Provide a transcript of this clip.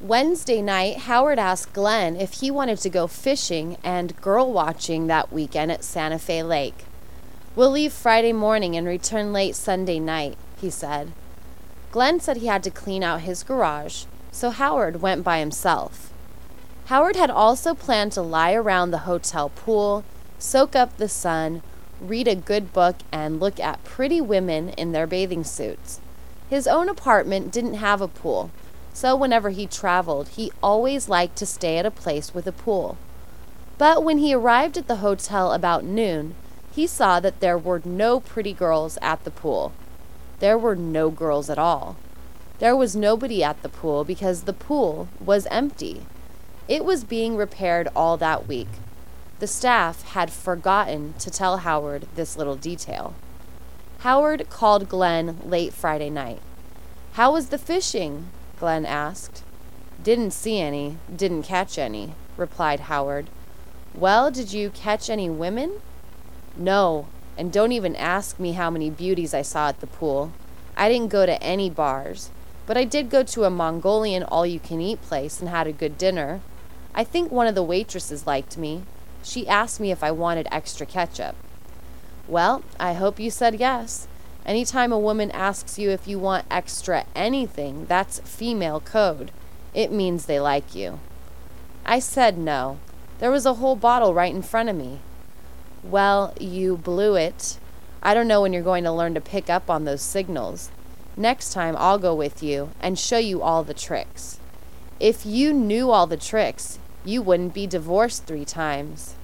Wednesday night, Howard asked Glenn if he wanted to go fishing and girl watching that weekend at Santa Fe Lake. We'll leave Friday morning and return late Sunday night, he said. Glenn said he had to clean out his garage, so Howard went by himself. Howard had also planned to lie around the hotel pool, soak up the sun, read a good book, and look at pretty women in their bathing suits. His own apartment didn't have a pool, so whenever he traveled, he always liked to stay at a place with a pool. But when he arrived at the hotel about noon, he saw that there were no pretty girls at the pool. There were no girls at all. There was nobody at the pool because the pool was empty. It was being repaired all that week. The staff had forgotten to tell Howard this little detail. Howard called Glenn late Friday night. How was the fishing? Glenn asked. Didn't see any, didn't catch any, replied Howard. Well, did you catch any women? No, and don't even ask me how many beauties I saw at the pool. I didn't go to any bars, but I did go to a Mongolian all you can eat place and had a good dinner. I think one of the waitresses liked me. She asked me if I wanted extra ketchup. Well, I hope you said yes. Anytime a woman asks you if you want extra anything, that's female code. It means they like you. I said no. There was a whole bottle right in front of me. Well, you blew it. I don't know when you're going to learn to pick up on those signals. Next time I'll go with you and show you all the tricks. If you knew all the tricks, you wouldn't be divorced three times.